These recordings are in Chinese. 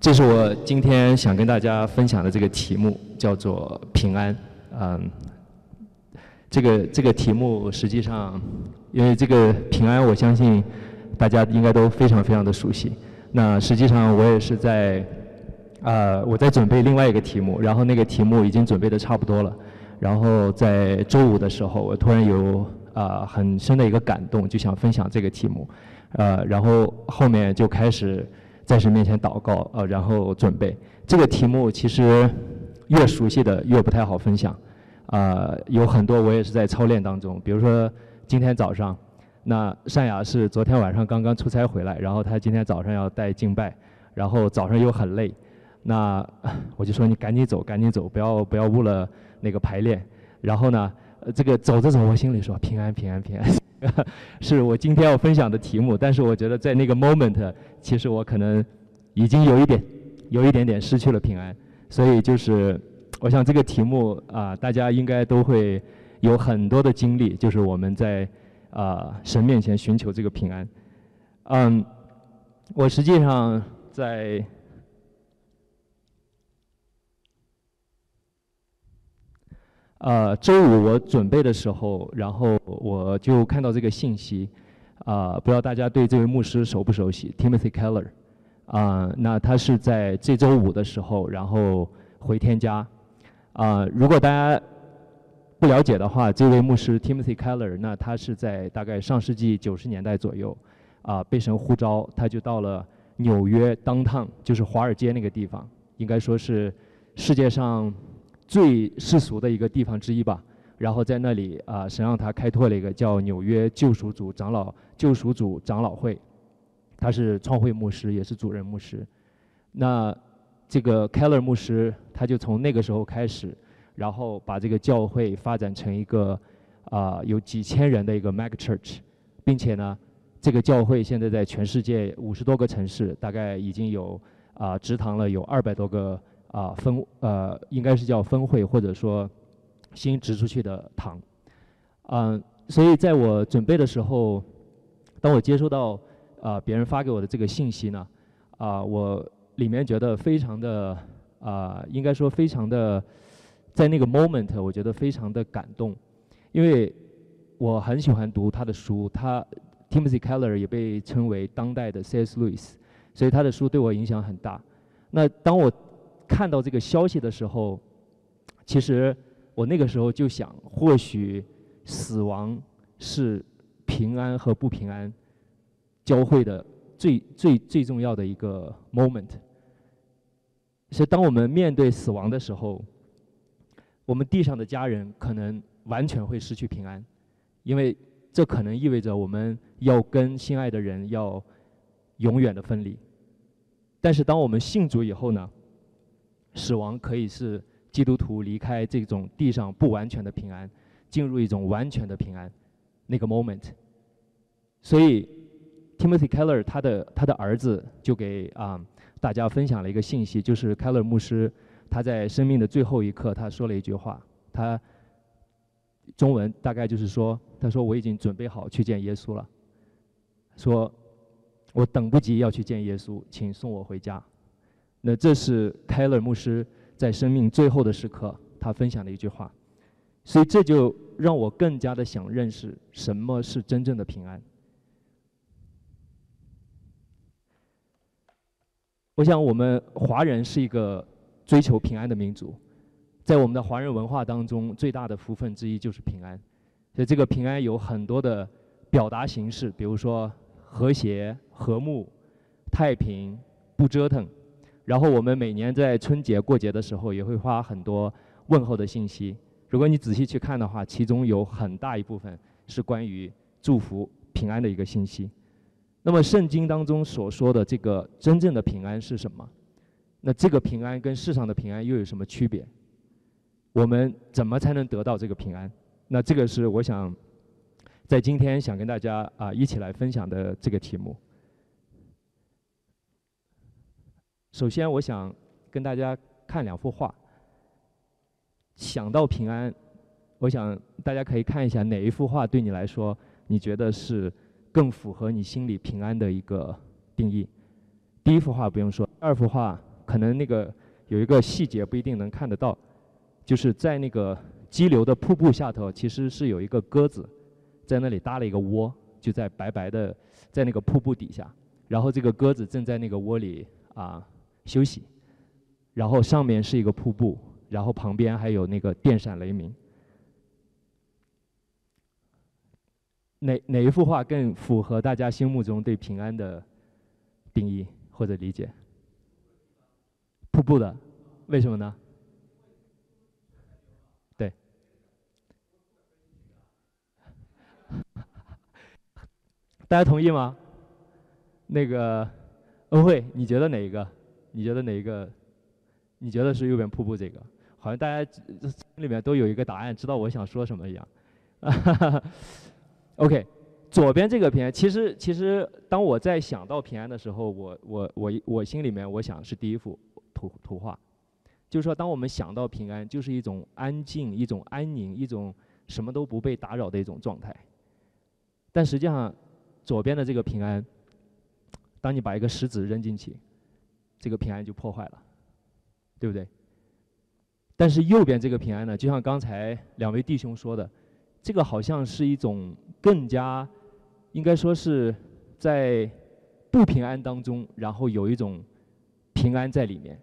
这是我今天想跟大家分享的这个题目，叫做平安。嗯，这个这个题目实际上，因为这个平安，我相信大家应该都非常非常的熟悉。那实际上我也是在呃，我在准备另外一个题目，然后那个题目已经准备的差不多了。然后在周五的时候，我突然有啊很深的一个感动，就想分享这个题目。呃，然后后面就开始在神面前祷告，呃，然后准备这个题目。其实越熟悉的越不太好分享，啊，有很多我也是在操练当中。比如说今天早上，那善雅是昨天晚上刚刚出差回来，然后他今天早上要带敬拜，然后早上又很累，那我就说你赶紧走，赶紧走，不要不要误了那个排练。然后呢，呃这个走着走，我心里说平安平安平安。是我今天要分享的题目，但是我觉得在那个 moment，其实我可能已经有一点，有一点点失去了平安，所以就是我想这个题目啊，大家应该都会有很多的经历，就是我们在啊神面前寻求这个平安。嗯，我实际上在。呃，周五我准备的时候，然后我就看到这个信息，啊，不知道大家对这位牧师熟不熟悉？Timothy Keller，啊，那他是在这周五的时候，然后回天家，啊，如果大家不了解的话，这位牧师 Timothy Keller，那他是在大概上世纪九十年代左右，啊，被神呼召，他就到了纽约当趟，就是华尔街那个地方，应该说是世界上。最世俗的一个地方之一吧，然后在那里啊，神让他开拓了一个叫纽约救赎主长老救赎主长老会，他是创会牧师，也是主任牧师。那这个 Keller 牧师，他就从那个时候开始，然后把这个教会发展成一个啊有几千人的一个 Mega Church，并且呢，这个教会现在在全世界五十多个城市，大概已经有啊植堂了有二百多个。啊，分呃，应该是叫分会，或者说新植出去的糖，嗯，所以在我准备的时候，当我接收到啊别人发给我的这个信息呢，啊，我里面觉得非常的啊，应该说非常的，在那个 moment，我觉得非常的感动，因为我很喜欢读他的书，他 Timothy Keller 也被称为当代的 C.S. Lewis，所以他的书对我影响很大。那当我看到这个消息的时候，其实我那个时候就想，或许死亡是平安和不平安交汇的最最最重要的一个 moment。所以当我们面对死亡的时候，我们地上的家人可能完全会失去平安，因为这可能意味着我们要跟心爱的人要永远的分离。但是当我们信主以后呢？死亡可以是基督徒离开这种地上不完全的平安，进入一种完全的平安，那个 moment。所以，Timothy Keller 他的他的儿子就给啊大家分享了一个信息，就是 Keller 牧师他在生命的最后一刻他说了一句话，他中文大概就是说，他说我已经准备好去见耶稣了，说我等不及要去见耶稣，请送我回家。那这是凯勒牧师在生命最后的时刻，他分享的一句话，所以这就让我更加的想认识什么是真正的平安。我想我们华人是一个追求平安的民族，在我们的华人文化当中，最大的福分之一就是平安，所以这个平安有很多的表达形式，比如说和谐、和睦、太平、不折腾。然后我们每年在春节过节的时候，也会发很多问候的信息。如果你仔细去看的话，其中有很大一部分是关于祝福平安的一个信息。那么圣经当中所说的这个真正的平安是什么？那这个平安跟世上的平安又有什么区别？我们怎么才能得到这个平安？那这个是我想在今天想跟大家啊一起来分享的这个题目。首先，我想跟大家看两幅画。想到平安，我想大家可以看一下哪一幅画对你来说，你觉得是更符合你心里平安的一个定义。第一幅画不用说，第二幅画可能那个有一个细节不一定能看得到，就是在那个激流的瀑布下头，其实是有一个鸽子，在那里搭了一个窝，就在白白的在那个瀑布底下，然后这个鸽子正在那个窝里啊休息，然后上面是一个瀑布，然后旁边还有那个电闪雷鸣。哪哪一幅画更符合大家心目中对平安的定义或者理解？瀑布的，为什么呢？对，大家同意吗？那个恩惠，你觉得哪一个？你觉得哪一个？你觉得是右边瀑布这个？好像大家里面都有一个答案，知道我想说什么一样。OK，左边这个平安，其实其实当我在想到平安的时候，我我我我心里面我想是第一幅图图画，就是说当我们想到平安，就是一种安静、一种安宁、一种什么都不被打扰的一种状态。但实际上，左边的这个平安，当你把一个石子扔进去，这个平安就破坏了，对不对？但是右边这个平安呢，就像刚才两位弟兄说的。这个好像是一种更加，应该说是在不平安当中，然后有一种平安在里面。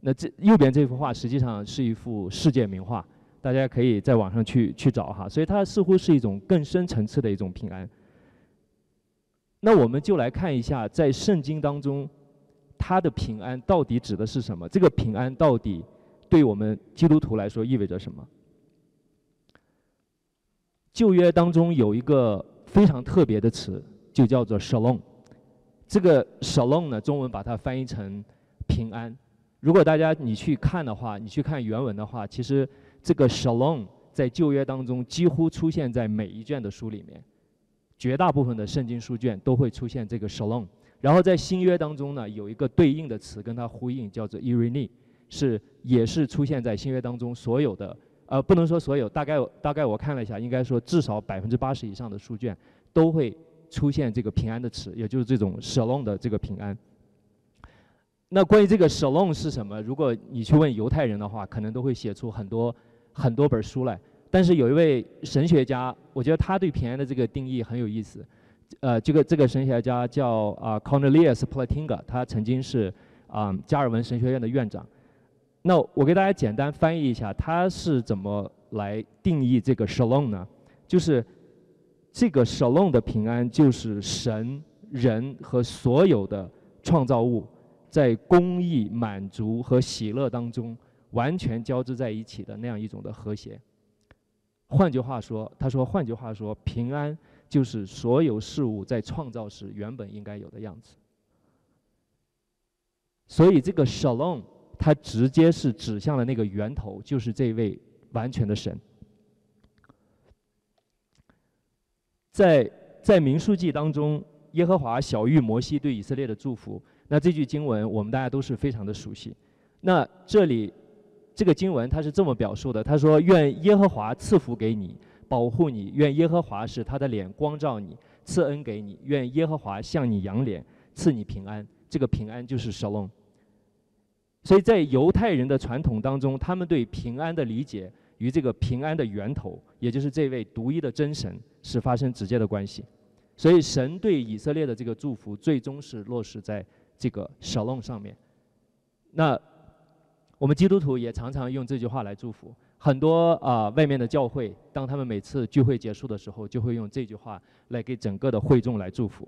那这右边这幅画实际上是一幅世界名画，大家可以在网上去去找哈。所以它似乎是一种更深层次的一种平安。那我们就来看一下，在圣经当中，它的平安到底指的是什么？这个平安到底对我们基督徒来说意味着什么？旧约当中有一个非常特别的词，就叫做 shalom。这个 shalom 呢，中文把它翻译成平安。如果大家你去看的话，你去看原文的话，其实这个 shalom 在旧约当中几乎出现在每一卷的书里面，绝大部分的圣经书卷都会出现这个 shalom。然后在新约当中呢，有一个对应的词跟它呼应，叫做 irene，是也是出现在新约当中所有的。呃，不能说所有，大概大概我看了一下，应该说至少百分之八十以上的书卷都会出现这个平安的词，也就是这种 shalom 的这个平安。那关于这个 shalom 是什么？如果你去问犹太人的话，可能都会写出很多很多本书来。但是有一位神学家，我觉得他对平安的这个定义很有意思。呃，这个这个神学家叫啊 Cornelius Platinga，他曾经是啊加尔文神学院的院长。那我给大家简单翻译一下，他是怎么来定义这个 shalom 呢？就是这个 shalom 的平安，就是神、人和所有的创造物在公益、满足和喜乐当中完全交织在一起的那样一种的和谐。换句话说，他说，换句话说，平安就是所有事物在创造时原本应该有的样子。所以这个 shalom。它直接是指向了那个源头，就是这位完全的神。在在民数记当中，耶和华小谕摩西对以色列的祝福，那这句经文我们大家都是非常的熟悉。那这里这个经文它是这么表述的：他说，愿耶和华赐福给你，保护你；愿耶和华使他的脸光照你，赐恩给你；愿耶和华向你扬脸，赐你平安。这个平安就是 shalom。所以在犹太人的传统当中，他们对平安的理解与这个平安的源头，也就是这位独一的真神，是发生直接的关系。所以神对以色列的这个祝福，最终是落实在这个 shalom 上面。那我们基督徒也常常用这句话来祝福很多啊外面的教会，当他们每次聚会结束的时候，就会用这句话来给整个的会众来祝福。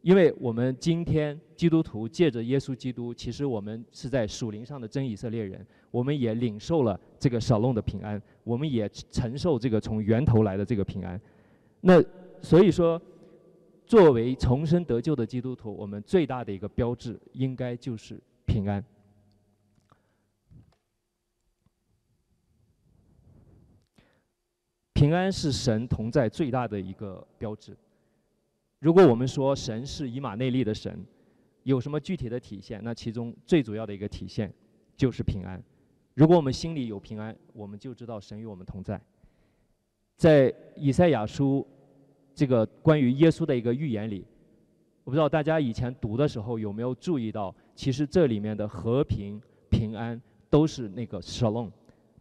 因为我们今天基督徒借着耶稣基督，其实我们是在属灵上的真以色列人，我们也领受了这个少弄的平安，我们也承受这个从源头来的这个平安。那所以说，作为重生得救的基督徒，我们最大的一个标志，应该就是平安。平安是神同在最大的一个标志。如果我们说神是以马内利的神，有什么具体的体现？那其中最主要的一个体现就是平安。如果我们心里有平安，我们就知道神与我们同在。在以赛亚书这个关于耶稣的一个预言里，我不知道大家以前读的时候有没有注意到，其实这里面的和平、平安都是那个 shalom。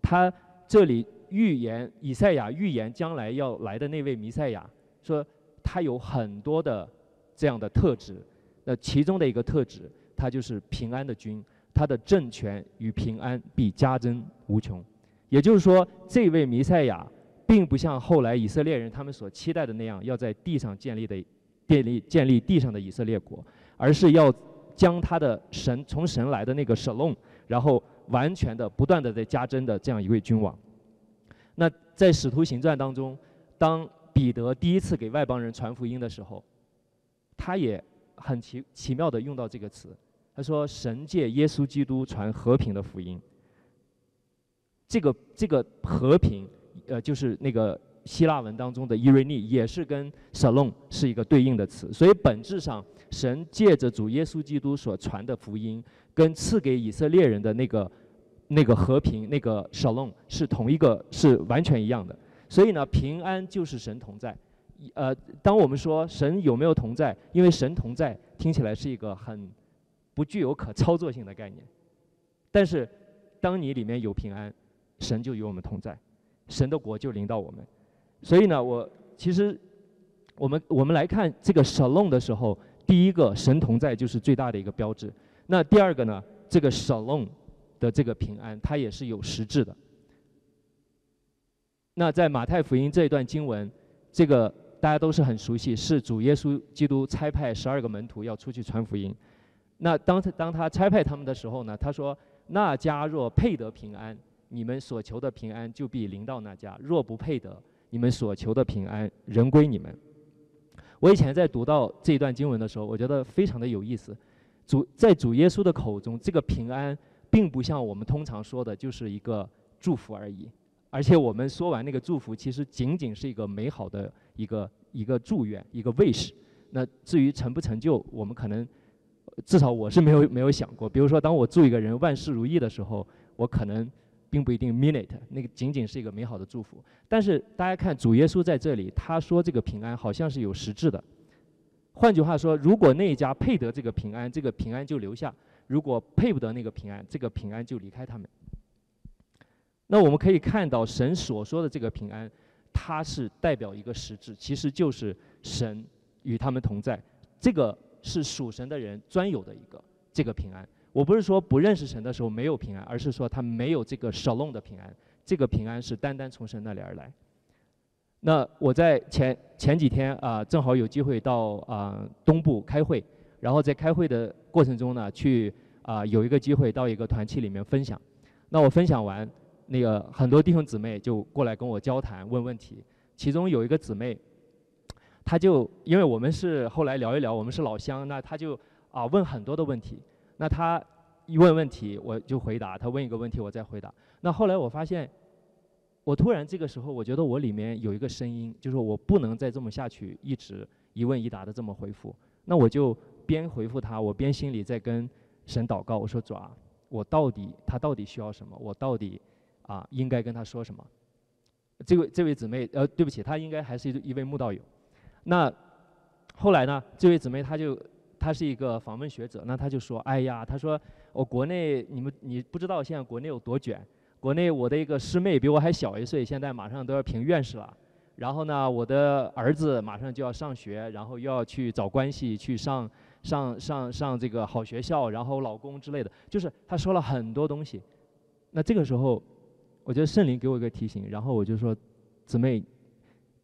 他这里预言以赛亚预言将来要来的那位弥赛亚，说他有很多的这样的特质。那其中的一个特质，他就是平安的君，他的政权与平安必加增无穷。也就是说，这位弥赛亚并不像后来以色列人他们所期待的那样，要在地上建立的建立建立地上的以色列国，而是要将他的神从神来的那个神龙，然后完全的不断的在加增的这样一位君王。那在使徒行传当中，当彼得第一次给外邦人传福音的时候，他也很奇奇妙的用到这个词，他说：“神借耶稣基督传和平的福音。”这个这个和平，呃，就是那个希腊文当中的伊瑞尼，也是跟 shalom 是一个对应的词。所以本质上，神借着主耶稣基督所传的福音，跟赐给以色列人的那个那个和平，那个 shalom 是同一个，是完全一样的。所以呢，平安就是神同在。呃，当我们说神有没有同在，因为神同在听起来是一个很不具有可操作性的概念，但是当你里面有平安。神就与我们同在，神的国就临到我们，所以呢，我其实我们我们来看这个 shalom 的时候，第一个神同在就是最大的一个标志。那第二个呢，这个 shalom 的这个平安，它也是有实质的。那在马太福音这一段经文，这个大家都是很熟悉，是主耶稣基督差派十二个门徒要出去传福音。那当他当他差派他们的时候呢，他说：“那家若配得平安。”你们所求的平安就必临到那家，若不配得，你们所求的平安仍归你们。我以前在读到这一段经文的时候，我觉得非常的有意思。主在主耶稣的口中，这个平安并不像我们通常说的，就是一个祝福而已。而且我们说完那个祝福，其实仅仅是一个美好的一个一个祝愿，一个 wish。那至于成不成就，我们可能至少我是没有没有想过。比如说，当我祝一个人万事如意的时候，我可能。并不一定 mean it，那个仅仅是一个美好的祝福。但是大家看主耶稣在这里，他说这个平安好像是有实质的。换句话说，如果那一家配得这个平安，这个平安就留下；如果配不得那个平安，这个平安就离开他们。那我们可以看到，神所说的这个平安，它是代表一个实质，其实就是神与他们同在。这个是属神的人专有的一个这个平安。我不是说不认识神的时候没有平安，而是说他没有这个少弄的平安。这个平安是单单从神那里而来。那我在前前几天啊，正好有机会到啊东部开会，然后在开会的过程中呢，去啊有一个机会到一个团契里面分享。那我分享完，那个很多弟兄姊妹就过来跟我交谈问问题。其中有一个姊妹，她就因为我们是后来聊一聊，我们是老乡，那她就啊问很多的问题。那她一问问题，我就回答；他问一个问题，我再回答。那后来我发现，我突然这个时候，我觉得我里面有一个声音，就是我不能再这么下去，一直一问一答的这么回复。那我就边回复他，我边心里在跟神祷告。我说：主啊，我到底他到底需要什么？我到底啊应该跟他说什么？这位这位姊妹，呃，对不起，她应该还是一一位慕道友。那后来呢，这位姊妹她就。他是一个访问学者，那他就说：“哎呀，他说我国内你们你不知道现在国内有多卷，国内我的一个师妹比我还小一岁，现在马上都要评院士了。然后呢，我的儿子马上就要上学，然后又要去找关系去上上上上这个好学校，然后老公之类的，就是他说了很多东西。那这个时候，我觉得圣灵给我一个提醒，然后我就说：姊妹，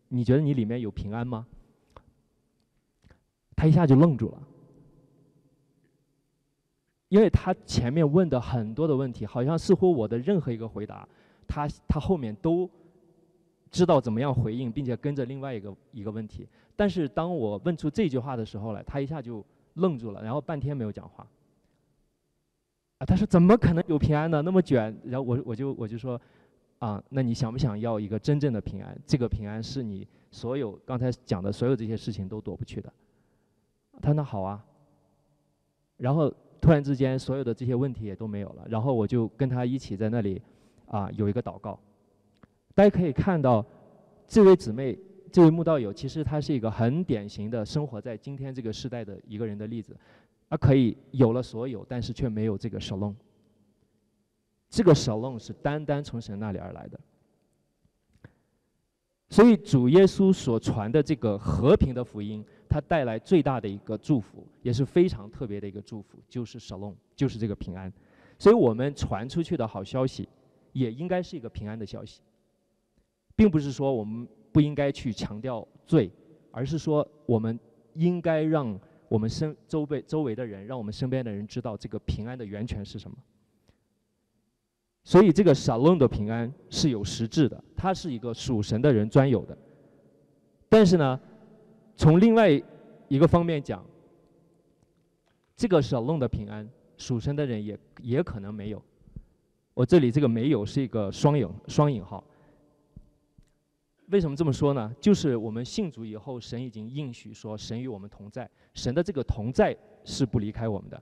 你觉得你里面有平安吗？他一下就愣住了。”因为他前面问的很多的问题，好像似乎我的任何一个回答，他他后面都知道怎么样回应，并且跟着另外一个一个问题。但是当我问出这句话的时候呢，他一下就愣住了，然后半天没有讲话。啊，他说怎么可能有平安呢？那么卷。然后我我就我就说，啊，那你想不想要一个真正的平安？这个平安是你所有刚才讲的所有这些事情都躲不去的。他说那好啊。然后。突然之间，所有的这些问题也都没有了。然后我就跟他一起在那里，啊，有一个祷告。大家可以看到，这位姊妹，这位慕道友，其实他是一个很典型的生活在今天这个时代的一个人的例子。他，可以有了所有，但是却没有这个 shalom。这个 shalom 是单单从神那里而来的。所以主耶稣所传的这个和平的福音，它带来最大的一个祝福，也是非常特别的一个祝福，就是 shalom，就是这个平安。所以我们传出去的好消息，也应该是一个平安的消息，并不是说我们不应该去强调罪，而是说我们应该让我们身周围周围的人，让我们身边的人知道这个平安的源泉是什么。所以这个沙龙的平安是有实质的，它是一个属神的人专有的。但是呢，从另外一个方面讲，这个沙龙的平安，属神的人也也可能没有。我这里这个没有是一个双引双引号。为什么这么说呢？就是我们信主以后，神已经应许说，神与我们同在，神的这个同在是不离开我们的。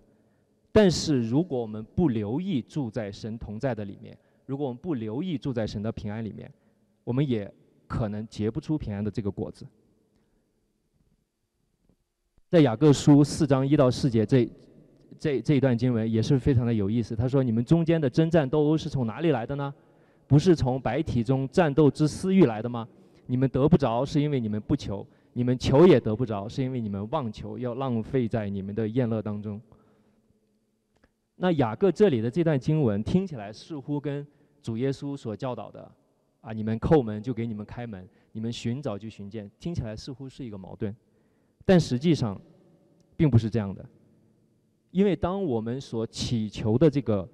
但是，如果我们不留意住在神同在的里面，如果我们不留意住在神的平安里面，我们也可能结不出平安的这个果子。在雅各书四章一到四节这这这一段经文也是非常的有意思。他说：“你们中间的征战斗殴是从哪里来的呢？不是从白体中战斗之私欲来的吗？你们得不着，是因为你们不求；你们求也得不着，是因为你们妄求，要浪费在你们的宴乐当中。”那雅各这里的这段经文听起来似乎跟主耶稣所教导的，啊，你们叩门就给你们开门，你们寻找就寻见，听起来似乎是一个矛盾，但实际上，并不是这样的。因为当我们所祈求的这个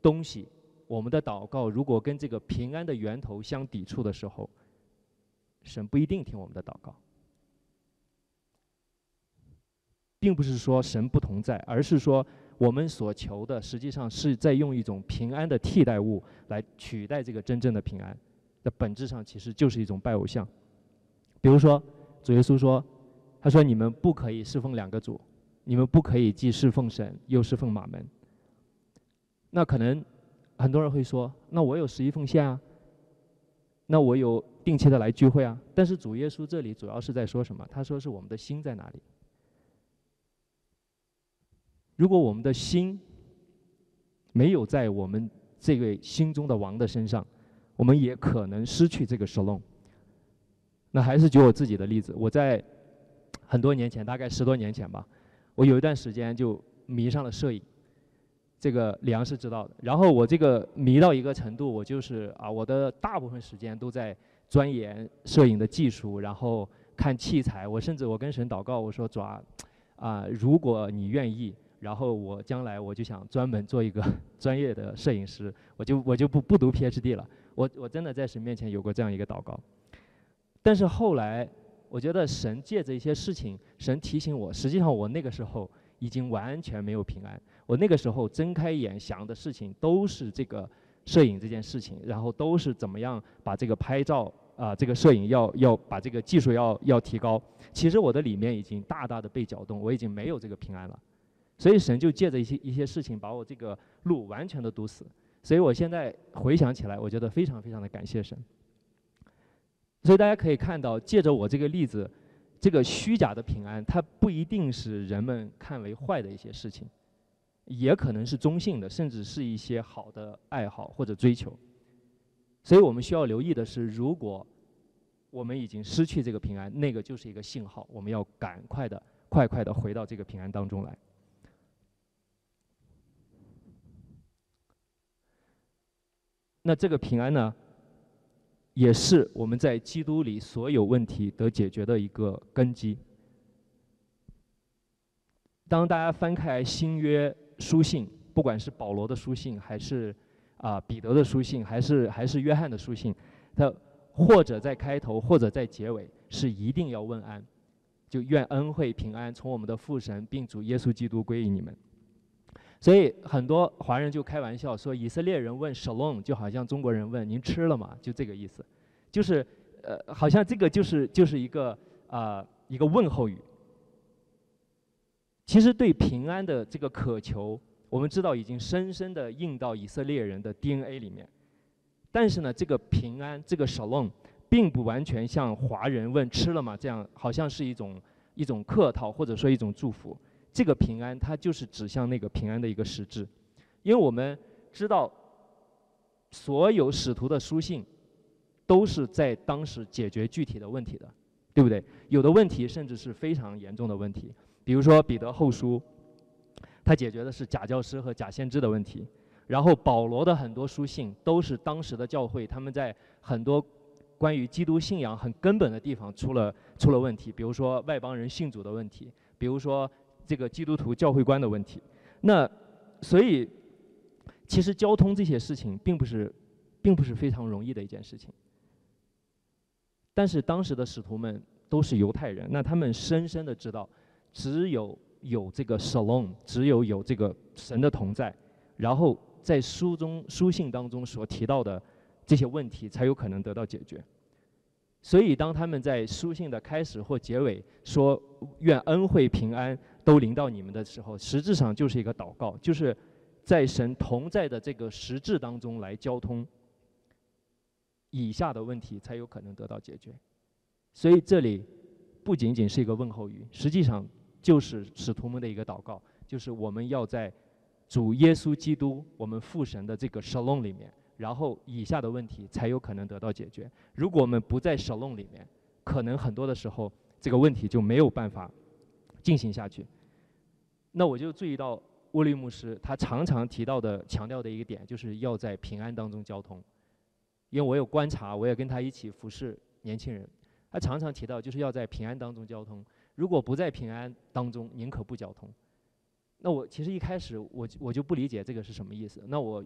东西，我们的祷告如果跟这个平安的源头相抵触的时候，神不一定听我们的祷告，并不是说神不同在，而是说。我们所求的，实际上是在用一种平安的替代物来取代这个真正的平安，的本质上其实就是一种拜偶像。比如说，主耶稣说：“他说你们不可以侍奉两个主，你们不可以既侍奉神又侍奉马门。”那可能很多人会说：“那我有十一奉献啊，那我有定期的来聚会啊。”但是主耶稣这里主要是在说什么？他说是我们的心在哪里。如果我们的心没有在我们这位心中的王的身上，我们也可能失去这个 shalom。那还是举我自己的例子，我在很多年前，大概十多年前吧，我有一段时间就迷上了摄影。这个李阳是知道的。然后我这个迷到一个程度，我就是啊，我的大部分时间都在钻研摄影的技术，然后看器材。我甚至我跟神祷告，我说主啊，啊，如果你愿意。然后我将来我就想专门做一个 专业的摄影师，我就我就不不读 PhD 了。我我真的在神面前有过这样一个祷告。但是后来，我觉得神借着一些事情，神提醒我，实际上我那个时候已经完全没有平安。我那个时候睁开眼想的事情都是这个摄影这件事情，然后都是怎么样把这个拍照啊，这个摄影要要把这个技术要要提高。其实我的里面已经大大的被搅动，我已经没有这个平安了。所以神就借着一些一些事情把我这个路完全的堵死，所以我现在回想起来，我觉得非常非常的感谢神。所以大家可以看到，借着我这个例子，这个虚假的平安，它不一定是人们看为坏的一些事情，也可能是中性的，甚至是一些好的爱好或者追求。所以我们需要留意的是，如果我们已经失去这个平安，那个就是一个信号，我们要赶快的、快快的回到这个平安当中来。那这个平安呢，也是我们在基督里所有问题得解决的一个根基。当大家翻开新约书信，不管是保罗的书信，还是啊彼得的书信，还是还是约翰的书信，他或者在开头，或者在结尾，是一定要问安，就愿恩惠平安从我们的父神并主耶稣基督归于你们。所以很多华人就开玩笑说，以色列人问 Shalom 就好像中国人问您吃了吗？就这个意思，就是呃，好像这个就是就是一个啊一个问候语。其实对平安的这个渴求，我们知道已经深深的印到以色列人的 DNA 里面。但是呢，这个平安这个 Shalom 并不完全像华人问吃了吗这样，好像是一种一种客套或者说一种祝福。这个平安它就是指向那个平安的一个实质，因为我们知道，所有使徒的书信都是在当时解决具体的问题的，对不对？有的问题甚至是非常严重的问题，比如说彼得后书，它解决的是假教师和假先知的问题。然后保罗的很多书信都是当时的教会他们在很多关于基督信仰很根本的地方出了出了问题，比如说外邦人信主的问题，比如说这个基督徒教会观的问题。那所以其实交通这些事情并不是并不是非常容易的一件事情。但是当时的使徒们都是犹太人，那他们深深的知道，只有有这个 shalom，只有有这个神的同在，然后。在书中书信当中所提到的这些问题才有可能得到解决。所以，当他们在书信的开始或结尾说“愿恩惠平安都临到你们”的时候，实质上就是一个祷告，就是在神同在的这个实质当中来交通以下的问题才有可能得到解决。所以，这里不仅仅是一个问候语，实际上就是使徒们的一个祷告，就是我们要在。主耶稣基督，我们父神的这个沙龙里面，然后以下的问题才有可能得到解决。如果我们不在沙龙里面，可能很多的时候这个问题就没有办法进行下去。那我就注意到沃利牧师他常常提到的、强调的一个点，就是要在平安当中交通。因为我有观察，我也跟他一起服侍年轻人，他常常提到就是要在平安当中交通。如果不在平安当中，宁可不交通。那我其实一开始我我就不理解这个是什么意思。那我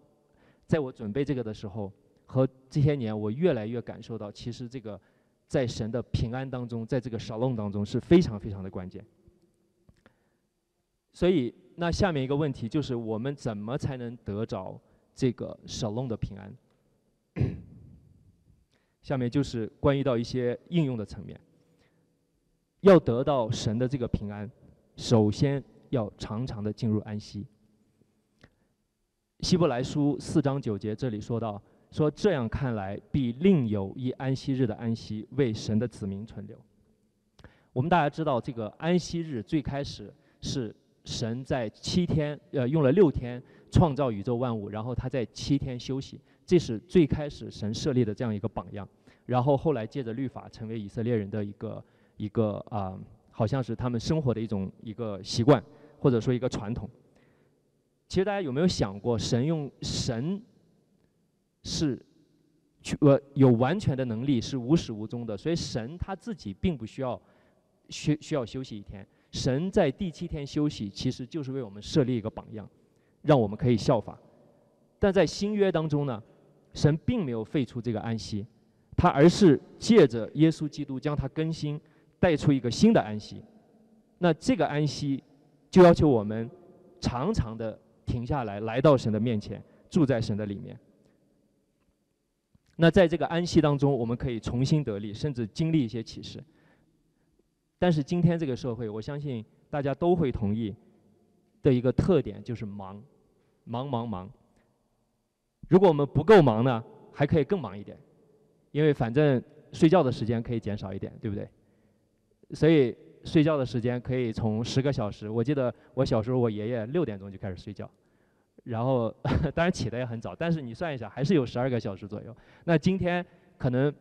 在我准备这个的时候，和这些年我越来越感受到，其实这个在神的平安当中，在这个少弄当中是非常非常的关键。所以，那下面一个问题就是，我们怎么才能得着这个少弄的平安？下面就是关于到一些应用的层面。要得到神的这个平安，首先。要常常的进入安息。希伯来书四章九节这里说到，说这样看来，必另有一安息日的安息为神的子民存留。我们大家知道，这个安息日最开始是神在七天，呃，用了六天创造宇宙万物，然后他在七天休息，这是最开始神设立的这样一个榜样。然后后来借着律法，成为以色列人的一个一个啊，好像是他们生活的一种一个习惯。或者说一个传统，其实大家有没有想过，神用神是去呃有完全的能力，是无始无终的，所以神他自己并不需要需需要休息一天。神在第七天休息，其实就是为我们设立一个榜样，让我们可以效法。但在新约当中呢，神并没有废除这个安息，他而是借着耶稣基督将它更新，带出一个新的安息。那这个安息。就要求我们常常的停下来，来到神的面前，住在神的里面。那在这个安息当中，我们可以重新得力，甚至经历一些启示。但是今天这个社会，我相信大家都会同意的一个特点就是忙，忙忙忙。如果我们不够忙呢，还可以更忙一点，因为反正睡觉的时间可以减少一点，对不对？所以。睡觉的时间可以从十个小时，我记得我小时候，我爷爷六点钟就开始睡觉，然后 当然起的也很早，但是你算一下，还是有十二个小时左右。那今天可能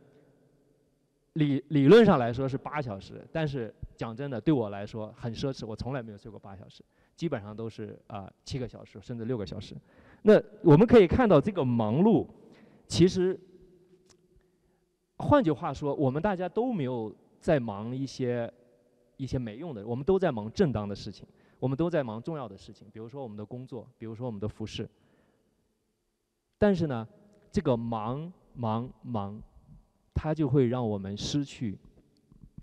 理理论上来说是八小时，但是讲真的，对我来说很奢侈，我从来没有睡过八小时，基本上都是啊七个小时甚至六个小时。那我们可以看到这个忙碌，其实换句话说，我们大家都没有在忙一些。一些没用的，我们都在忙正当的事情，我们都在忙重要的事情，比如说我们的工作，比如说我们的服饰。但是呢，这个忙忙忙，它就会让我们失去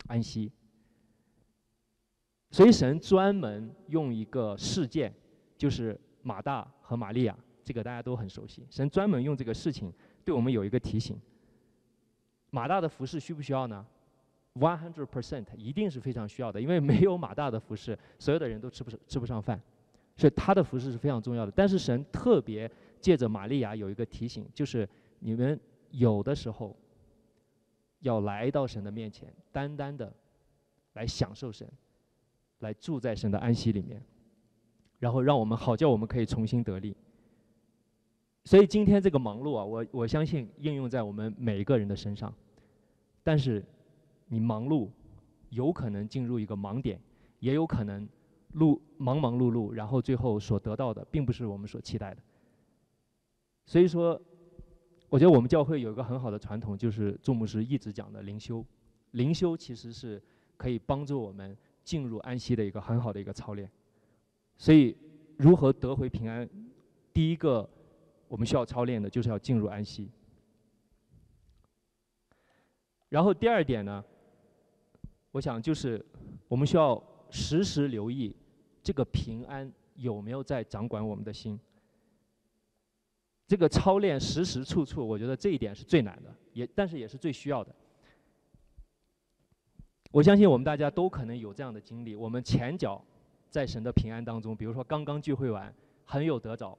安息。所以神专门用一个事件，就是马大和玛利亚，这个大家都很熟悉。神专门用这个事情对我们有一个提醒：马大的服饰需不需要呢？One hundred percent 一定是非常需要的，因为没有马大的服饰，所有的人都吃不上吃不上饭，所以他的服饰是非常重要的。但是神特别借着玛利亚有一个提醒，就是你们有的时候要来到神的面前，单单的来享受神，来住在神的安息里面。然后让我们好叫我们可以重新得力。所以今天这个忙碌啊，我我相信应用在我们每一个人的身上。但是你忙碌，有可能进入一个盲点，也有可能碌忙忙碌碌，然后最后所得到的并不是我们所期待的。所以说，我觉得我们教会有一个很好的传统，就是祝牧师一直讲的灵修。灵修其实是可以帮助我们进入安息的一个很好的一个操练。所以，如何得回平安？第一个，我们需要操练的就是要进入安息。然后第二点呢，我想就是我们需要时时留意这个平安有没有在掌管我们的心。这个操练时时处处，我觉得这一点是最难的，也但是也是最需要的。我相信我们大家都可能有这样的经历：我们前脚在神的平安当中，比如说刚刚聚会完很有得着，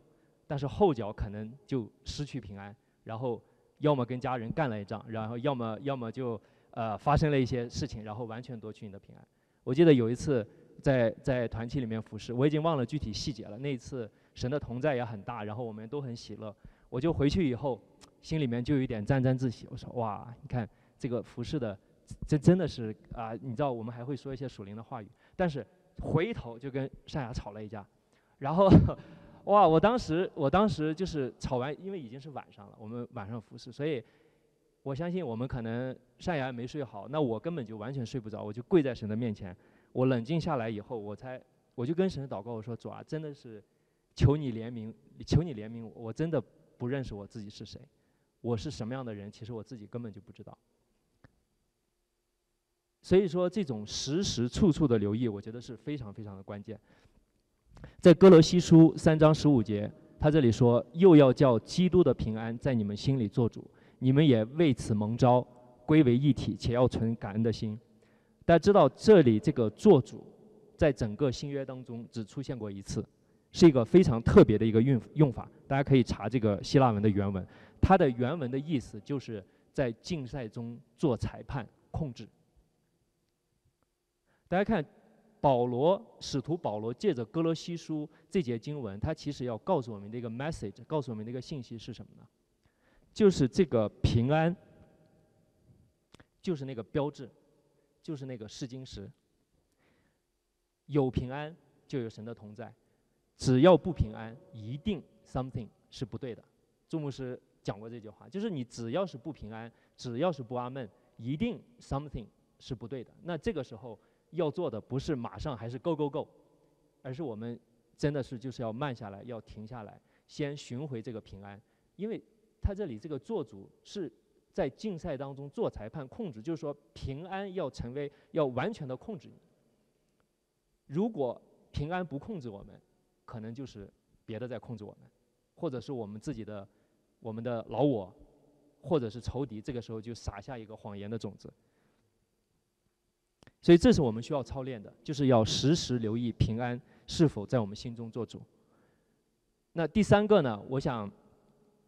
但是后脚可能就失去平安，然后要么跟家人干了一仗，然后要么要么就呃发生了一些事情，然后完全夺去你的平安。我记得有一次在在团体里面服侍，我已经忘了具体细节了。那一次。神的同在也很大，然后我们都很喜乐。我就回去以后，心里面就有一点沾沾自喜。我说：“哇，你看这个服侍的，这真的是啊！你知道，我们还会说一些属灵的话语。但是回头就跟善雅吵了一架，然后哇，我当时我当时就是吵完，因为已经是晚上了，我们晚上服侍，所以我相信我们可能善雅没睡好，那我根本就完全睡不着，我就跪在神的面前。我冷静下来以后，我才我就跟神祷告，我说：主啊，真的是。”求你怜悯，求你怜悯我，我真的不认识我自己是谁，我是什么样的人，其实我自己根本就不知道。所以说，这种时时处处的留意，我觉得是非常非常的关键。在哥罗西书三章十五节，他这里说：“又要叫基督的平安在你们心里做主，你们也为此蒙召，归为一体，且要存感恩的心。”大家知道，这里这个做主，在整个新约当中只出现过一次。是一个非常特别的一个用用法，大家可以查这个希腊文的原文，它的原文的意思就是在竞赛中做裁判、控制。大家看，保罗使徒保罗借着哥罗西书这节经文，他其实要告诉我们的一个 message，告诉我们的一个信息是什么呢？就是这个平安，就是那个标志，就是那个试金石。有平安，就有神的同在。只要不平安，一定 something 是不对的。朱牧师讲过这句话，就是你只要是不平安，只要是不阿闷，一定 something 是不对的。那这个时候要做的不是马上还是 go go go，而是我们真的是就是要慢下来，要停下来，先寻回这个平安。因为他这里这个做主是在竞赛当中做裁判控制，就是说平安要成为要完全的控制你。如果平安不控制我们，可能就是别的在控制我们，或者是我们自己的、我们的老我，或者是仇敌，这个时候就撒下一个谎言的种子。所以这是我们需要操练的，就是要时时留意平安是否在我们心中做主。那第三个呢？我想，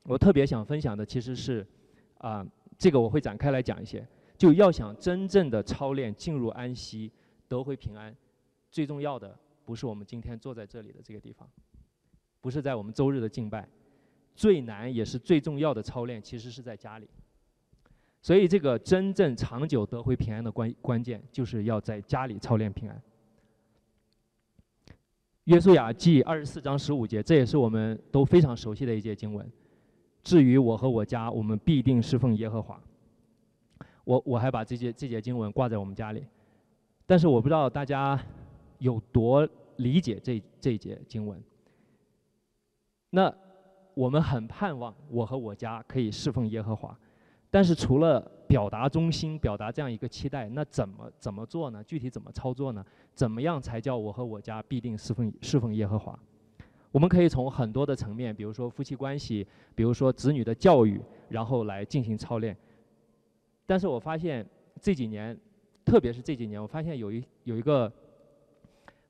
我特别想分享的其实是，啊，这个我会展开来讲一些。就要想真正的操练进入安息，得回平安，最重要的。不是我们今天坐在这里的这个地方，不是在我们周日的敬拜，最难也是最重要的操练，其实是在家里。所以，这个真正长久得回平安的关关键，就是要在家里操练平安。约书亚记二十四章十五节，这也是我们都非常熟悉的一节经文。至于我和我家，我们必定侍奉耶和华。我我还把这节这节经文挂在我们家里，但是我不知道大家。有多理解这这节经文？那我们很盼望我和我家可以侍奉耶和华，但是除了表达忠心、表达这样一个期待，那怎么怎么做呢？具体怎么操作呢？怎么样才叫我和我家必定侍奉侍奉耶和华？我们可以从很多的层面，比如说夫妻关系，比如说子女的教育，然后来进行操练。但是我发现这几年，特别是这几年，我发现有一有一个。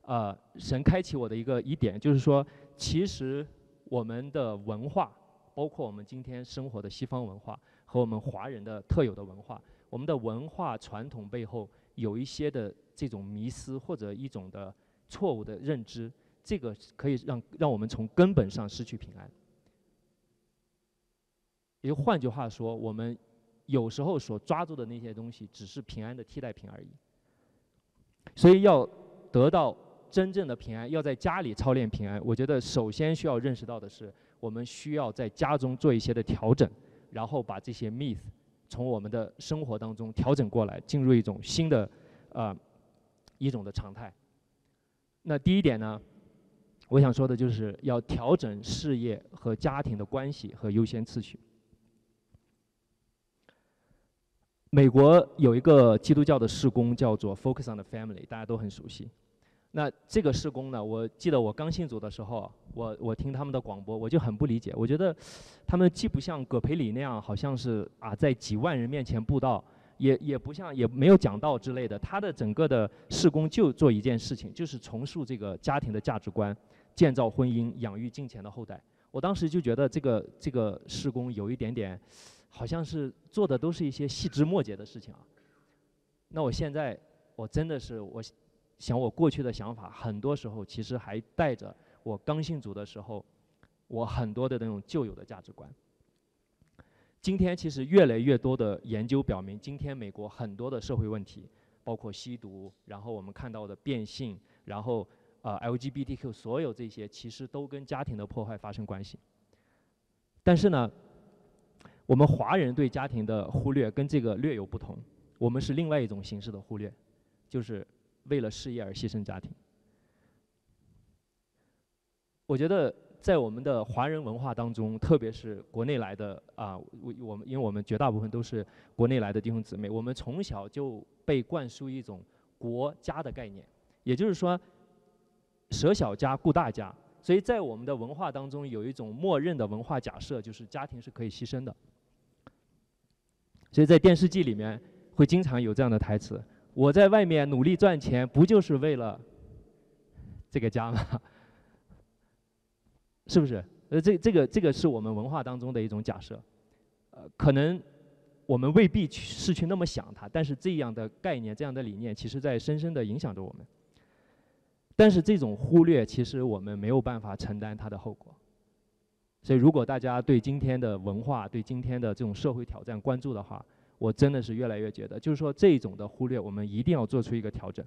呃，神开启我的一个疑点，就是说，其实我们的文化，包括我们今天生活的西方文化和我们华人的特有的文化，我们的文化传统背后有一些的这种迷思或者一种的错误的认知，这个可以让让我们从根本上失去平安。也就换句话说，我们有时候所抓住的那些东西，只是平安的替代品而已。所以要得到真正的平安，要在家里操练平安。我觉得首先需要认识到的是，我们需要在家中做一些的调整，然后把这些 myth 从我们的生活当中调整过来，进入一种新的啊一种的常态。那第一点呢，我想说的就是要调整事业和家庭的关系和优先次序。美国有一个基督教的事工叫做 Focus on the Family，大家都很熟悉。那这个事工呢，我记得我刚信主的时候，我我听他们的广播，我就很不理解。我觉得他们既不像葛培理那样，好像是啊在几万人面前布道，也也不像也没有讲道之类的。他的整个的事工就做一件事情，就是重塑这个家庭的价值观，建造婚姻，养育金钱的后代。我当时就觉得这个这个事工有一点点。好像是做的都是一些细枝末节的事情啊。那我现在我真的是我想我过去的想法，很多时候其实还带着我刚信主的时候，我很多的那种旧有的价值观。今天其实越来越多的研究表明，今天美国很多的社会问题，包括吸毒，然后我们看到的变性，然后呃 LGBTQ，所有这些其实都跟家庭的破坏发生关系。但是呢？我们华人对家庭的忽略跟这个略有不同，我们是另外一种形式的忽略，就是为了事业而牺牲家庭。我觉得在我们的华人文化当中，特别是国内来的啊，我我们因为我们绝大部分都是国内来的弟兄姊妹，我们从小就被灌输一种国家的概念，也就是说，舍小家顾大家，所以在我们的文化当中有一种默认的文化假设，就是家庭是可以牺牲的。所以在电视剧里面会经常有这样的台词：“我在外面努力赚钱，不就是为了这个家吗？是不是？呃，这这个这个是我们文化当中的一种假设，呃，可能我们未必去是去那么想它，但是这样的概念、这样的理念，其实在深深的影响着我们。但是这种忽略，其实我们没有办法承担它的后果。”所以，如果大家对今天的文化、对今天的这种社会挑战关注的话，我真的是越来越觉得，就是说这种的忽略，我们一定要做出一个调整。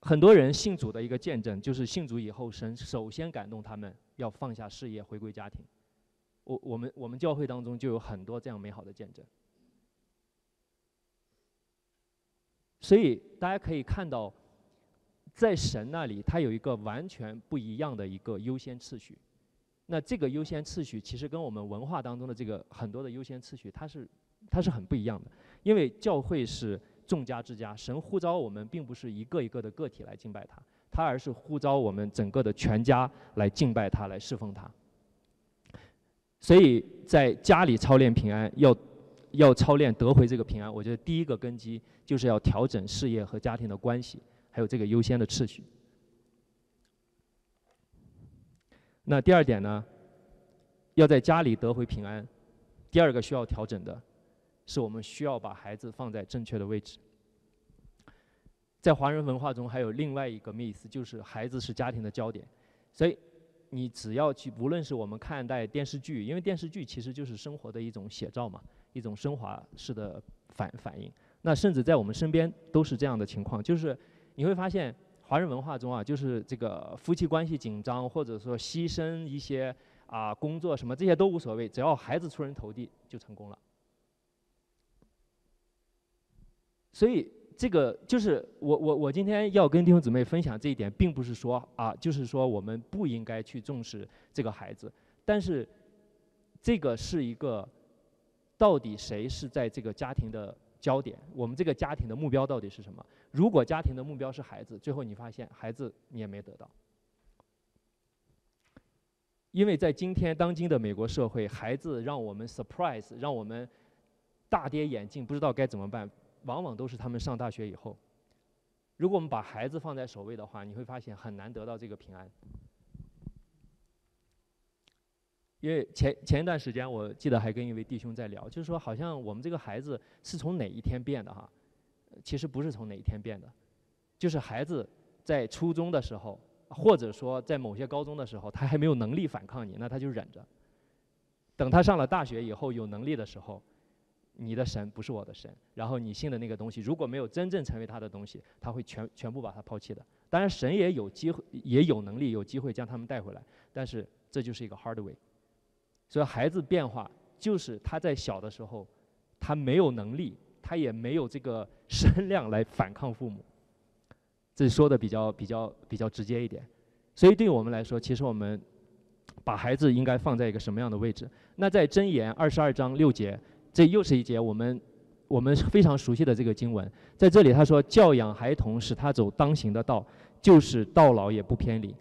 很多人信主的一个见证，就是信主以后，神首先感动他们要放下事业，回归家庭。我我们我们教会当中就有很多这样美好的见证。所以大家可以看到，在神那里，他有一个完全不一样的一个优先次序。那这个优先次序其实跟我们文化当中的这个很多的优先次序，它是它是很不一样的。因为教会是众家之家，神呼召我们并不是一个一个的个体来敬拜他，他而是呼召我们整个的全家来敬拜他，来侍奉他。所以在家里操练平安，要要操练得回这个平安，我觉得第一个根基就是要调整事业和家庭的关系，还有这个优先的次序。那第二点呢，要在家里得回平安。第二个需要调整的，是我们需要把孩子放在正确的位置。在华人文化中，还有另外一个 miss，就是孩子是家庭的焦点。所以，你只要去，无论是我们看待电视剧，因为电视剧其实就是生活的一种写照嘛，一种升华式的反反应。那甚至在我们身边都是这样的情况，就是你会发现。华人文化中啊，就是这个夫妻关系紧张，或者说牺牲一些啊工作什么这些都无所谓，只要孩子出人头地就成功了。所以这个就是我我我今天要跟弟兄姊妹分享这一点，并不是说啊，就是说我们不应该去重视这个孩子，但是这个是一个到底谁是在这个家庭的焦点，我们这个家庭的目标到底是什么？如果家庭的目标是孩子，最后你发现孩子你也没得到，因为在今天当今的美国社会，孩子让我们 surprise，让我们大跌眼镜，不知道该怎么办，往往都是他们上大学以后。如果我们把孩子放在首位的话，你会发现很难得到这个平安。因为前前一段时间，我记得还跟一位弟兄在聊，就是说好像我们这个孩子是从哪一天变的哈？其实不是从哪一天变的，就是孩子在初中的时候或者说在某些高中的时候，他还没有能力反抗你，那他就忍着。等他上了大学以后有能力的时候，你的神不是我的神，然后你信的那个东西如果没有真正成为他的东西，他会全全部把它抛弃的。当然，神也有机会，也有能力，有机会将他们带回来，但是这就是一个 hard way。所以孩子变化就是他在小的时候，他没有能力，他也没有这个 身量来反抗父母。这说的比较比较比较直接一点。所以对我们来说，其实我们。把孩子应该放在一个什么样的位置？那在箴言二十二章六节，这又是一节我们我们非常熟悉的这个经文。在这里他说：“教养孩童，使他走当行的道，就是到老也不偏离。”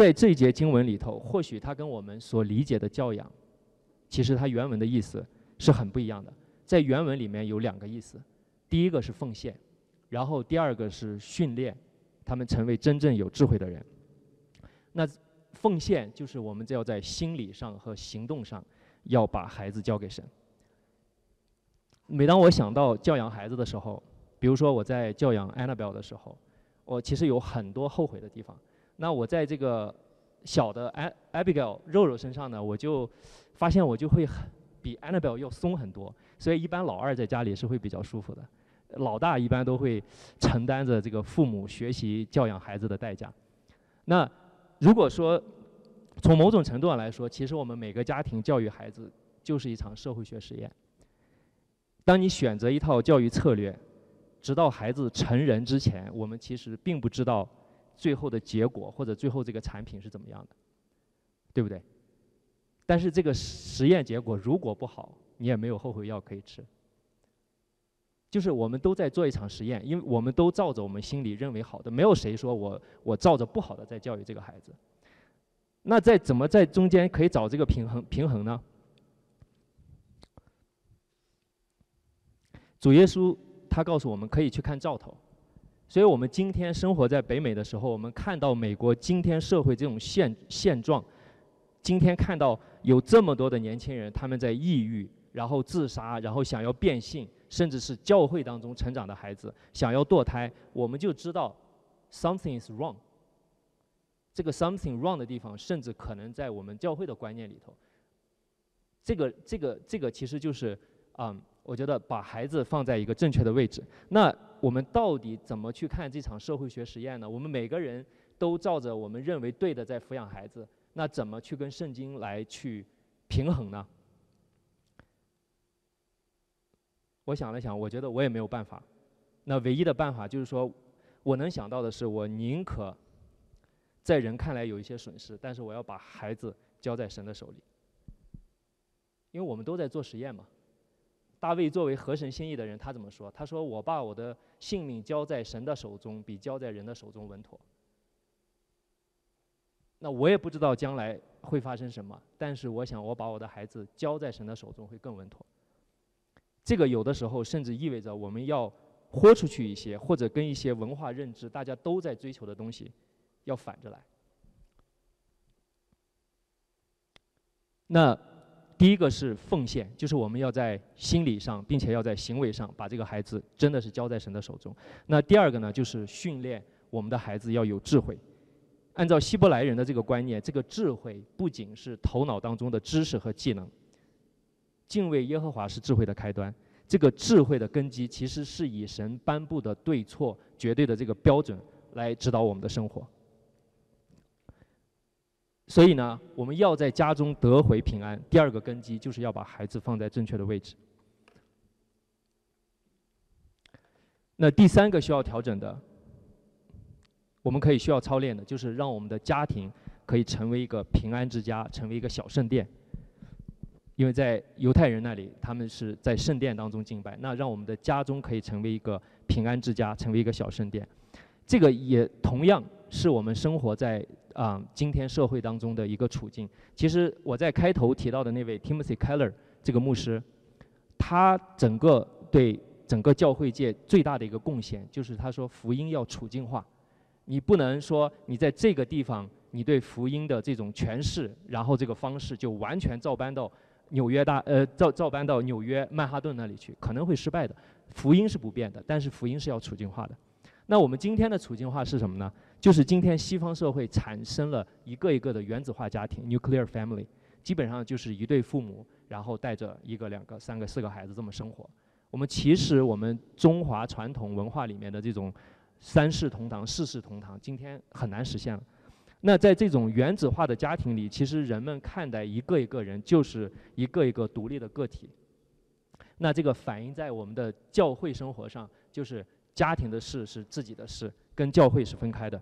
在这节经文里头，或许它跟我们所理解的教养，其实它原文的意思是很不一样的。在原文里面有两个意思，第一个是奉献，然后第二个是训练他们成为真正有智慧的人。那奉献就是我们要在心理上和行动上要把孩子交给神。每当我想到教养孩子的时候，比如说我在教养 annabel 的时候，我其实有很多后悔的地方。那我在这个小的 Abigail 肉肉身上呢，我就发现我就会比 Annabelle 要松很多。所以一般老二在家里是会比较舒服的，老大一般都会承担着这个父母学习教养孩子的代价。那如果说从某种程度上来说，其实我们每个家庭教育孩子就是一场社会学实验。当你选择一套教育策略，直到孩子成人之前，我们其实并不知道最后的结果或者最后这个产品是怎么样的，对不对？但是这个实验结果如果不好，你也没有后悔药可以吃。就是我们都在做一场实验，因为我们都照着我们心里认为好的，没有谁说我我照着不好的在教育这个孩子。那在怎么在中间可以找这个平衡平衡呢？主耶稣他告诉我们可以去看兆头，所以我们今天生活在北美的时候，我们看到美国今天社会这种现现状，今天看到有这么多的年轻人他们在抑郁，然后自杀，然后想要变性。甚至是教会当中成长的孩子想要堕胎，我们就知道 something is wrong。这个 something wrong 的地方，甚至可能在我们教会的观念里头。这个这个这个其实就是啊，我觉得把孩子放在一个正确的位置。那我们到底怎么去看这场社会学实验呢？我们每个人都照着我们认为对的在抚养孩子，那怎么去跟圣经来去平衡呢？我想了想，我觉得我也没有办法。那唯一的办法就是说，我能想到的是，我宁可在人看来有一些损失，但是我要把孩子交在神的手里。因为我们都在做实验嘛。大卫作为合神心意的人，他怎么说？他说：“我把我的性命交在神的手中，比交在人的手中稳妥。”那我也不知道将来会发生什么，但是我想，我把我的孩子交在神的手中会更稳妥。这个有的时候甚至意味着我们要豁出去一些，或者跟一些文化认知大家都在追求的东西要反着来。那第一个是奉献，就是我们要在心理上，并且要在行为上把这个孩子真的是交在神的手中。那第二个呢，就是训练我们的孩子要有智慧。按照希伯来人的这个观念，这个智慧不仅是头脑当中的知识和技能。敬畏耶和华是智慧的开端。这个智慧的根基，其实是以神颁布的对错绝对的这个标准来指导我们的生活。所以呢，我们要在家中得回平安。第二个根基就是要把孩子放在正确的位置。那第三个需要调整的，我们可以需要操练的，就是让我们的家庭可以成为一个平安之家，成为一个小圣殿。因为在犹太人那里，他们是在圣殿当中敬拜。那让我们的家中可以成为一个平安之家，成为一个小圣殿。这个也同样是我们生活在啊今天社会当中的一个处境。其实我在开头提到的那位 Timothy Keller 这个牧师，他整个对整个教会界最大的一个贡献，就是他说福音要处境化。你不能说你在这个地方，你对福音的这种诠释，然后这个方式就完全照搬到。纽约大呃照照搬到纽约曼哈顿那里去可能会失败的，福音是不变的，但是福音是要处境化的。那我们今天的处境化是什么呢？就是今天西方社会产生了一个一个的原子化家庭 （nuclear family），基本上就是一对父母，然后带着一个、两个、三个、四个孩子这么生活。我们其实我们中华传统文化里面的这种三世同堂、四世同堂，今天很难实现了。那在这种原子化的家庭里，其实人们看待一个一个人就是一个一个独立的个体。那这个反映在我们的教会生活上，就是家庭的事是自己的事，跟教会是分开的。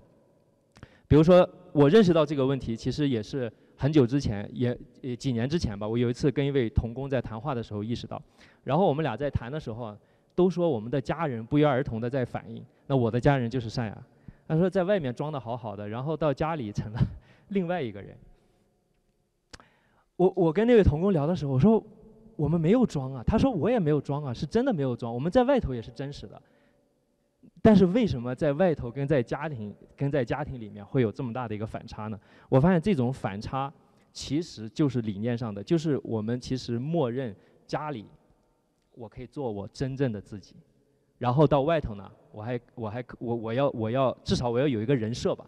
比如说，我认识到这个问题，其实也是很久之前，也也几年之前吧。我有一次跟一位童工在谈话的时候意识到，然后我们俩在谈的时候啊，都说我们的家人不约而同的在反映。那我的家人就是善雅。他说在外面装的好好的，然后到家里成了 另外一个人。我我跟那位童工聊的时候，我说我们没有装啊。他说我也没有装啊，是真的没有装。我们在外头也是真实的。但是为什么在外头跟在家庭跟在家庭里面会有这么大的一个反差呢？我发现这种反差其实就是理念上的，就是我们其实默认家里我可以做我真正的自己。然后到外头呢，我还我还我我要我要至少我要有一个人设吧。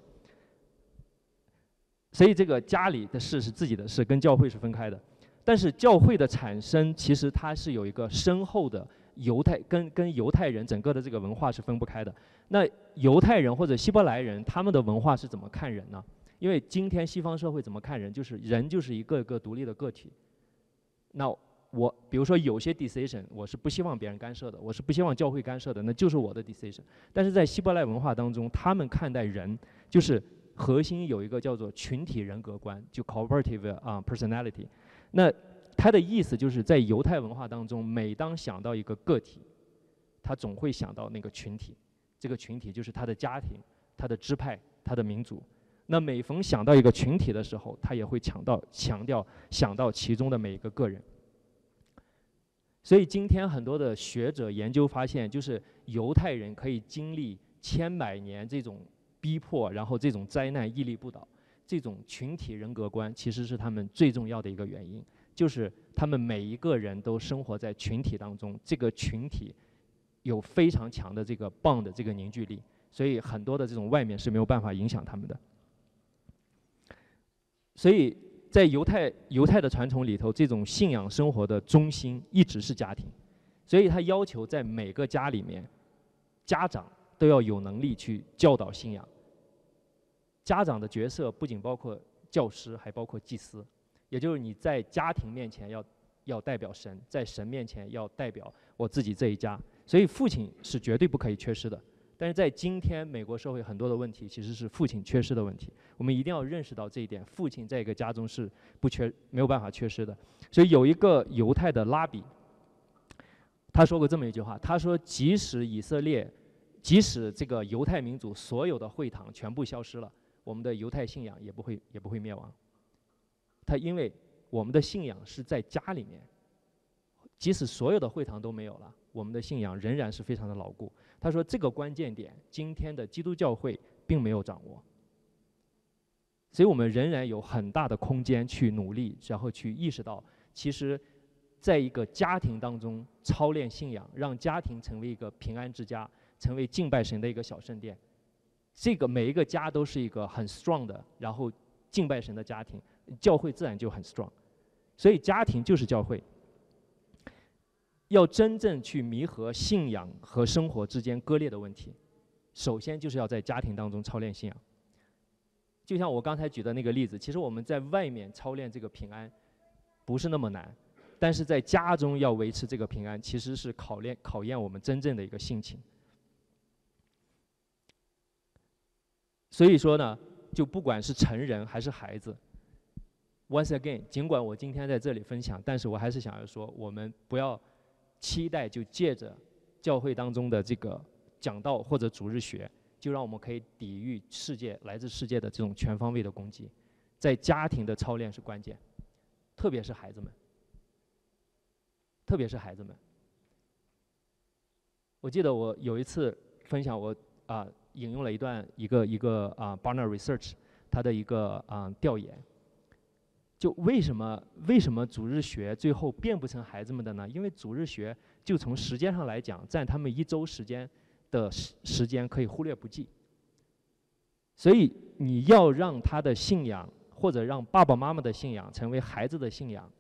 所以这个家里的事是自己的事，跟教会是分开的。但是教会的产生其实它是有一个深厚的犹太跟跟犹太人整个的这个文化是分不开的。那犹太人或者希伯来人他们的文化是怎么看人呢？因为今天西方社会怎么看人，就是人就是一个个独立的个体。那。我比如说有些 decision 我是不希望别人干涉的，我是不希望教会干涉的，那就是我的 decision。但是在希伯来文化当中，他们看待人就是核心有一个叫做群体人格观，就 cooperative 啊 personality。那他的意思就是在犹太文化当中，每当想到一个个体，他总会想到那个群体，这个群体就是他的家庭、他的支派、他的民族。那每逢想到一个群体的时候，他也会强到强调想到其中的每一个个人。所以今天很多的学者研究发现，就是犹太人可以经历千百年这种逼迫，然后这种灾难屹立不倒，这种群体人格观其实是他们最重要的一个原因，就是他们每一个人都生活在群体当中，这个群体有非常强的这个棒的这个凝聚力，所以很多的这种外面是没有办法影响他们的，所以。在犹太犹太的传统里头，这种信仰生活的中心一直是家庭，所以他要求在每个家里面，家长都要有能力去教导信仰。家长的角色不仅包括教师，还包括祭司，也就是你在家庭面前要要代表神，在神面前要代表我自己这一家，所以父亲是绝对不可以缺失的。但是在今天美国社会很多的问题其实是父亲缺失的问题，我们一定要认识到这一点，父亲在一个家中是不缺没有办法缺失的。所以有一个犹太的拉比，他说过这么一句话，他说即使以色列，即使这个犹太民族所有的会堂全部消失了，我们的犹太信仰也不会也不会灭亡。他因为我们的信仰是在家里面，即使所有的会堂都没有了，我们的信仰仍然是非常的牢固。他说：“这个关键点，今天的基督教会并没有掌握，所以我们仍然有很大的空间去努力，然后去意识到，其实，在一个家庭当中操练信仰，让家庭成为一个平安之家，成为敬拜神的一个小圣殿。这个每一个家都是一个很 strong 的，然后敬拜神的家庭，教会自然就很 strong。所以家庭就是教会。”要真正去弥合信仰和生活之间割裂的问题，首先就是要在家庭当中操练信仰。就像我刚才举的那个例子，其实我们在外面操练这个平安不是那么难，但是在家中要维持这个平安，其实是考验考验我们真正的一个性情。所以说呢，就不管是成人还是孩子，once again，尽管我今天在这里分享，但是我还是想要说，我们不要。期待就借着教会当中的这个讲道或者主日学，就让我们可以抵御世界来自世界的这种全方位的攻击。在家庭的操练是关键，特别是孩子们，特别是孩子们。我记得我有一次分享，我啊引用了一段一个一个啊 Barna Research 他的一个啊调研。就为什么为什么主日学最后变不成孩子们的呢？因为主日学就从时间上来讲，占他们一周时间的时时间可以忽略不计。所以你要让他的信仰，或者让爸爸妈妈的信仰成为孩子的信仰，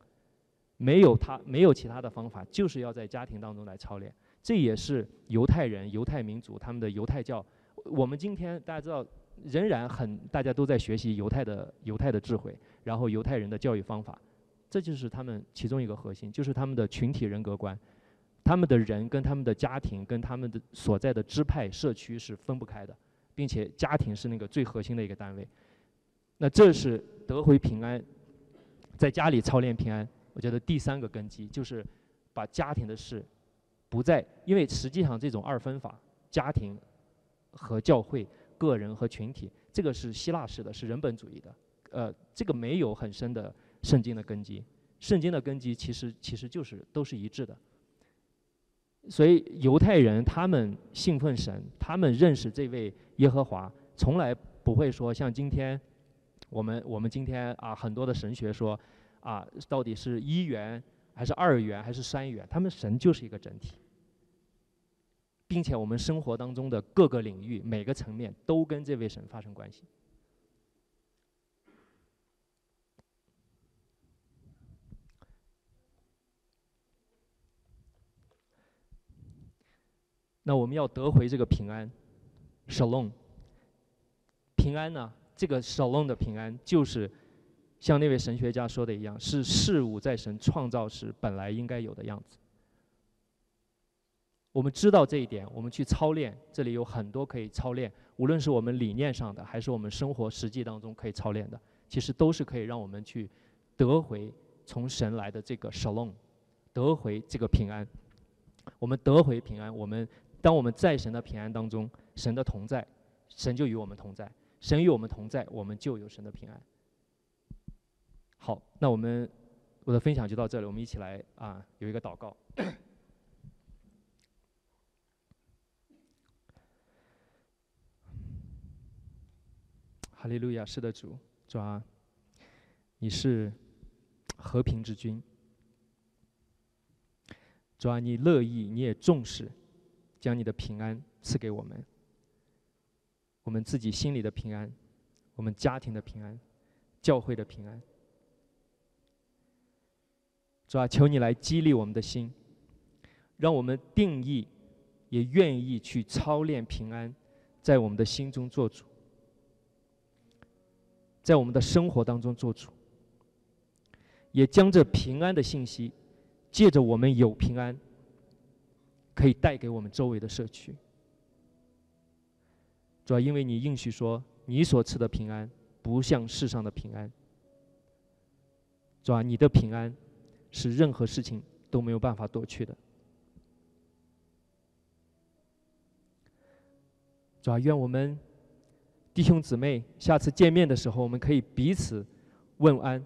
没有他没有其他的方法，就是要在家庭当中来操练。这也是犹太人、犹太民族他们的犹太教。我们今天大家知道，仍然很大家都在学习犹太的犹太的智慧，然后犹太人的教育方法，这就是他们其中一个核心，就是他们的群体人格观，他们的人跟他们的家庭跟他们的所在的支派社区是分不开的，并且家庭是那个最核心的一个单位。那这是得回平安，在家里操练平安，我觉得第三个根基就是把家庭的事不再，因为实际上这种二分法，家庭。和教会、个人和群体，这个是希腊式的，是人本主义的，呃，这个没有很深的圣经的根基。圣经的根基其实其实就是都是一致的。所以犹太人他们信奉神，他们认识这位耶和华，从来不会说像今天我们我们今天啊很多的神学说啊到底是一元还是二元还是三元，他们神就是一个整体。并且我们生活当中的各个领域、每个层面都跟这位神发生关系。那我们要得回这个平安，shalom。平安呢？这个 shalom 的平安，就是像那位神学家说的一样，是事物在神创造时本来应该有的样子。我们知道这一点，我们去操练。这里有很多可以操练，无论是我们理念上的，还是我们生活实际当中可以操练的，其实都是可以让我们去得回从神来的这个 shalom，得回这个平安。我们得回平安，我们当我们在神的平安当中，神的同在，神就与我们同在，神与我们同在，我们就有神的平安。好，那我们我的分享就到这里，我们一起来啊，有一个祷告。哈利路亚，是的，主，主啊，你是和平之君，主啊，你乐意，你也重视，将你的平安赐给我们，我们自己心里的平安，我们家庭的平安，教会的平安，主啊，求你来激励我们的心，让我们定义，也愿意去操练平安，在我们的心中做主。在我们的生活当中做主，也将这平安的信息，借着我们有平安，可以带给我们周围的社区。主要因为你应许说，你所赐的平安不像世上的平安。主要你的平安是任何事情都没有办法夺去的。主要愿我们。弟兄姊妹，下次见面的时候，我们可以彼此问安，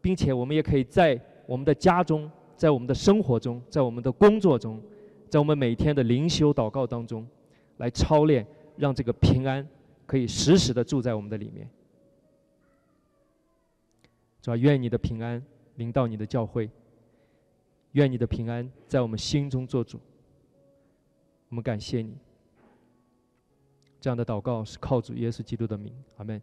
并且我们也可以在我们的家中、在我们的生活中、在我们的工作中、在我们每天的灵修祷告当中，来操练，让这个平安可以时时的住在我们的里面。主要愿你的平安临到你的教会，愿你的平安在我们心中做主。我们感谢你。这样的祷告是靠主耶稣基督的名，阿门。